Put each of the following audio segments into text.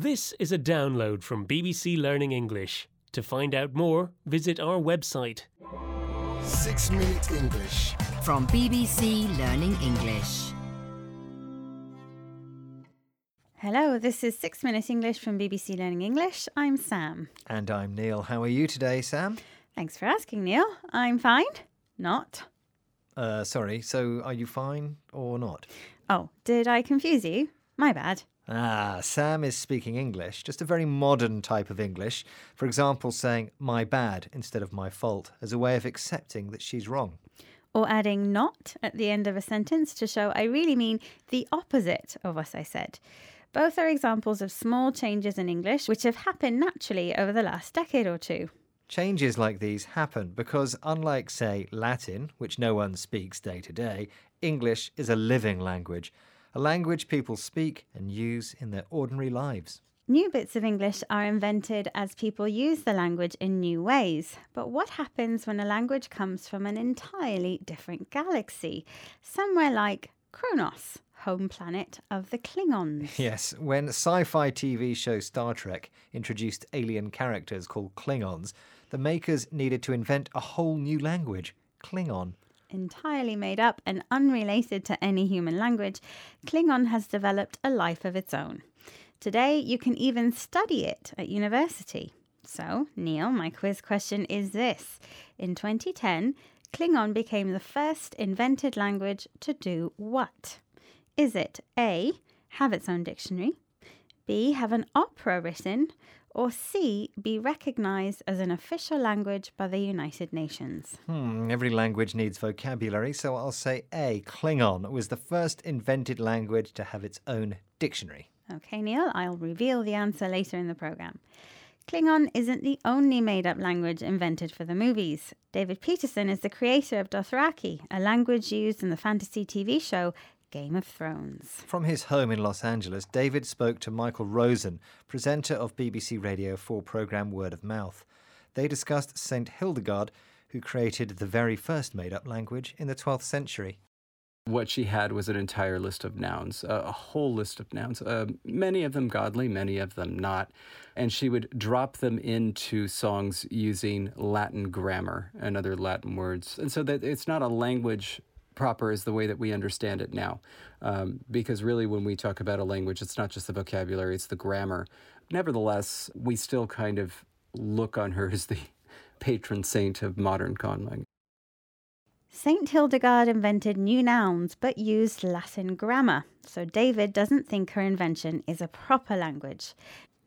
This is a download from BBC Learning English. To find out more, visit our website. Six Minute English. From BBC Learning English. Hello, this is Six Minute English from BBC Learning English. I'm Sam. And I'm Neil. How are you today, Sam? Thanks for asking, Neil. I'm fine. Not. Uh, sorry, so are you fine or not? Oh, did I confuse you? My bad. Ah, Sam is speaking English, just a very modern type of English. For example, saying my bad instead of my fault as a way of accepting that she's wrong. Or adding not at the end of a sentence to show I really mean the opposite of what I said. Both are examples of small changes in English which have happened naturally over the last decade or two. Changes like these happen because, unlike, say, Latin, which no one speaks day to day, English is a living language, a language people speak and use in their ordinary lives. New bits of English are invented as people use the language in new ways. But what happens when a language comes from an entirely different galaxy? Somewhere like Qo'noS, home planet of the Klingons. Yes, when sci fi TV show Star Trek introduced alien characters called Klingons, the makers needed to invent a whole new language Klingon. Entirely made up and unrelated to any human language, Klingon has developed a life of its own. Today, you can even study it at university. So, Neil, my quiz question is this In 2010, Klingon became the first invented language to do what? Is it A, have its own dictionary, B, have an opera written, or C, be recognized as an official language by the United Nations? Hmm, every language needs vocabulary, so I'll say A. Klingon was the first invented language to have its own dictionary. Okay, Neil, I'll reveal the answer later in the programme. Klingon isn't the only made up language invented for the movies. David Peterson is the creator of Dothraki, a language used in the fantasy TV show Game of Thrones. From his home in Los Angeles, David spoke to Michael Rosen, presenter of BBC Radio 4 programme Word of Mouth. They discussed St. Hildegard, who created the very first made up language in the 12th century what she had was an entire list of nouns, a whole list of nouns, uh, many of them godly, many of them not. And she would drop them into songs using Latin grammar and other Latin words. And so that it's not a language proper is the way that we understand it now. Um, because really, when we talk about a language, it's not just the vocabulary, it's the grammar. Nevertheless, we still kind of look on her as the patron saint of modern conlang. St. Hildegard invented new nouns but used Latin grammar, so David doesn't think her invention is a proper language.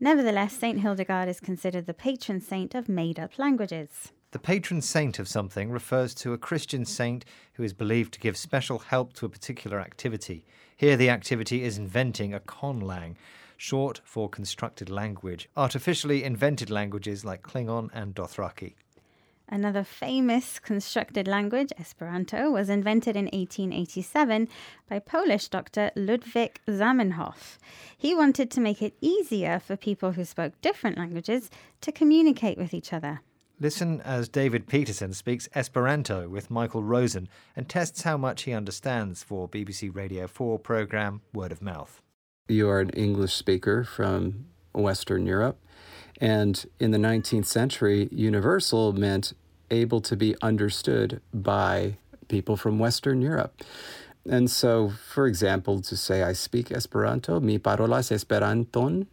Nevertheless, St. Hildegard is considered the patron saint of made up languages. The patron saint of something refers to a Christian saint who is believed to give special help to a particular activity. Here, the activity is inventing a conlang, short for constructed language, artificially invented languages like Klingon and Dothraki. Another famous constructed language, Esperanto, was invented in 1887 by Polish doctor Ludwik Zamenhof. He wanted to make it easier for people who spoke different languages to communicate with each other. Listen as David Peterson speaks Esperanto with Michael Rosen and tests how much he understands for BBC Radio 4 programme Word of Mouth. You are an English speaker from Western Europe. And in the 19th century, universal meant able to be understood by people from Western Europe. And so, for example, to say I speak Esperanto, mi parolas Esperanton.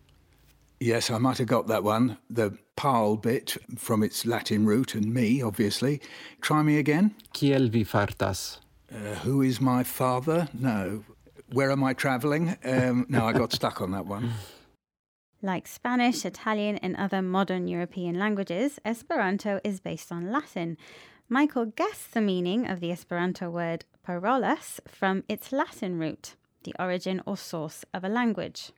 Yes, I might have got that one. The parl bit from its Latin root and me, obviously. Try me again. Kiel vi fartas? Uh, who is my father? No. Where am I travelling? Um, no, I got stuck on that one. Like Spanish, Italian, and other modern European languages, Esperanto is based on Latin. Michael guessed the meaning of the Esperanto word parolas from its Latin root, the origin or source of a language.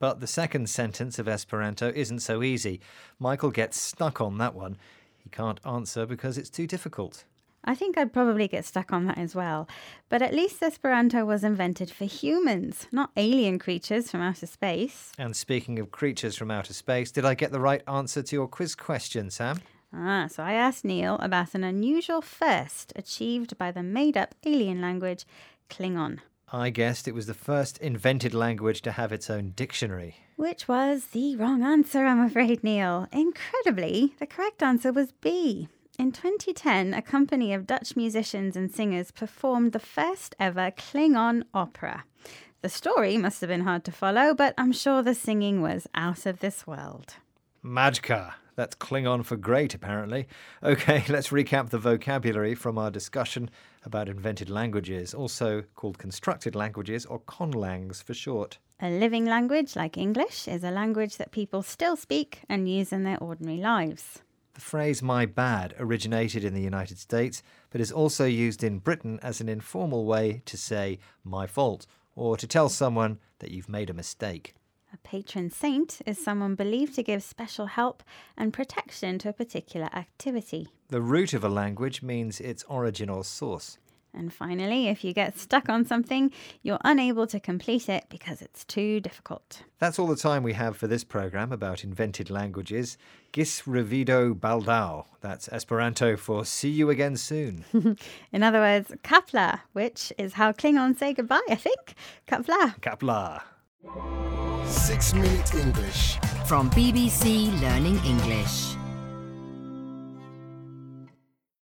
But the second sentence of Esperanto isn't so easy. Michael gets stuck on that one. He can't answer because it's too difficult. I think I'd probably get stuck on that as well. But at least Esperanto was invented for humans, not alien creatures from outer space. And speaking of creatures from outer space, did I get the right answer to your quiz question, Sam? Ah, so I asked Neil about an unusual first achieved by the made up alien language Klingon. I guessed it was the first invented language to have its own dictionary. Which was the wrong answer, I'm afraid, Neil. Incredibly, the correct answer was B. In 2010, a company of Dutch musicians and singers performed the first ever Klingon opera. The story must have been hard to follow, but I'm sure the singing was out of this world. Majka. That's Klingon for great, apparently. Okay, let's recap the vocabulary from our discussion about invented languages, also called constructed languages or conlangs for short. A living language like English is a language that people still speak and use in their ordinary lives. The phrase my bad originated in the United States, but is also used in Britain as an informal way to say my fault or to tell someone that you've made a mistake. A patron saint is someone believed to give special help and protection to a particular activity. The root of a language means its origin or source. And finally, if you get stuck on something, you're unable to complete it because it's too difficult. That's all the time we have for this program about invented languages. Ĝis revido baldaŭ. That's Esperanto for see you again soon. In other words, Qapla', which is how Klingons say goodbye, I think. Qapla'. Qapla'. Six Minute English. From BBC Learning English.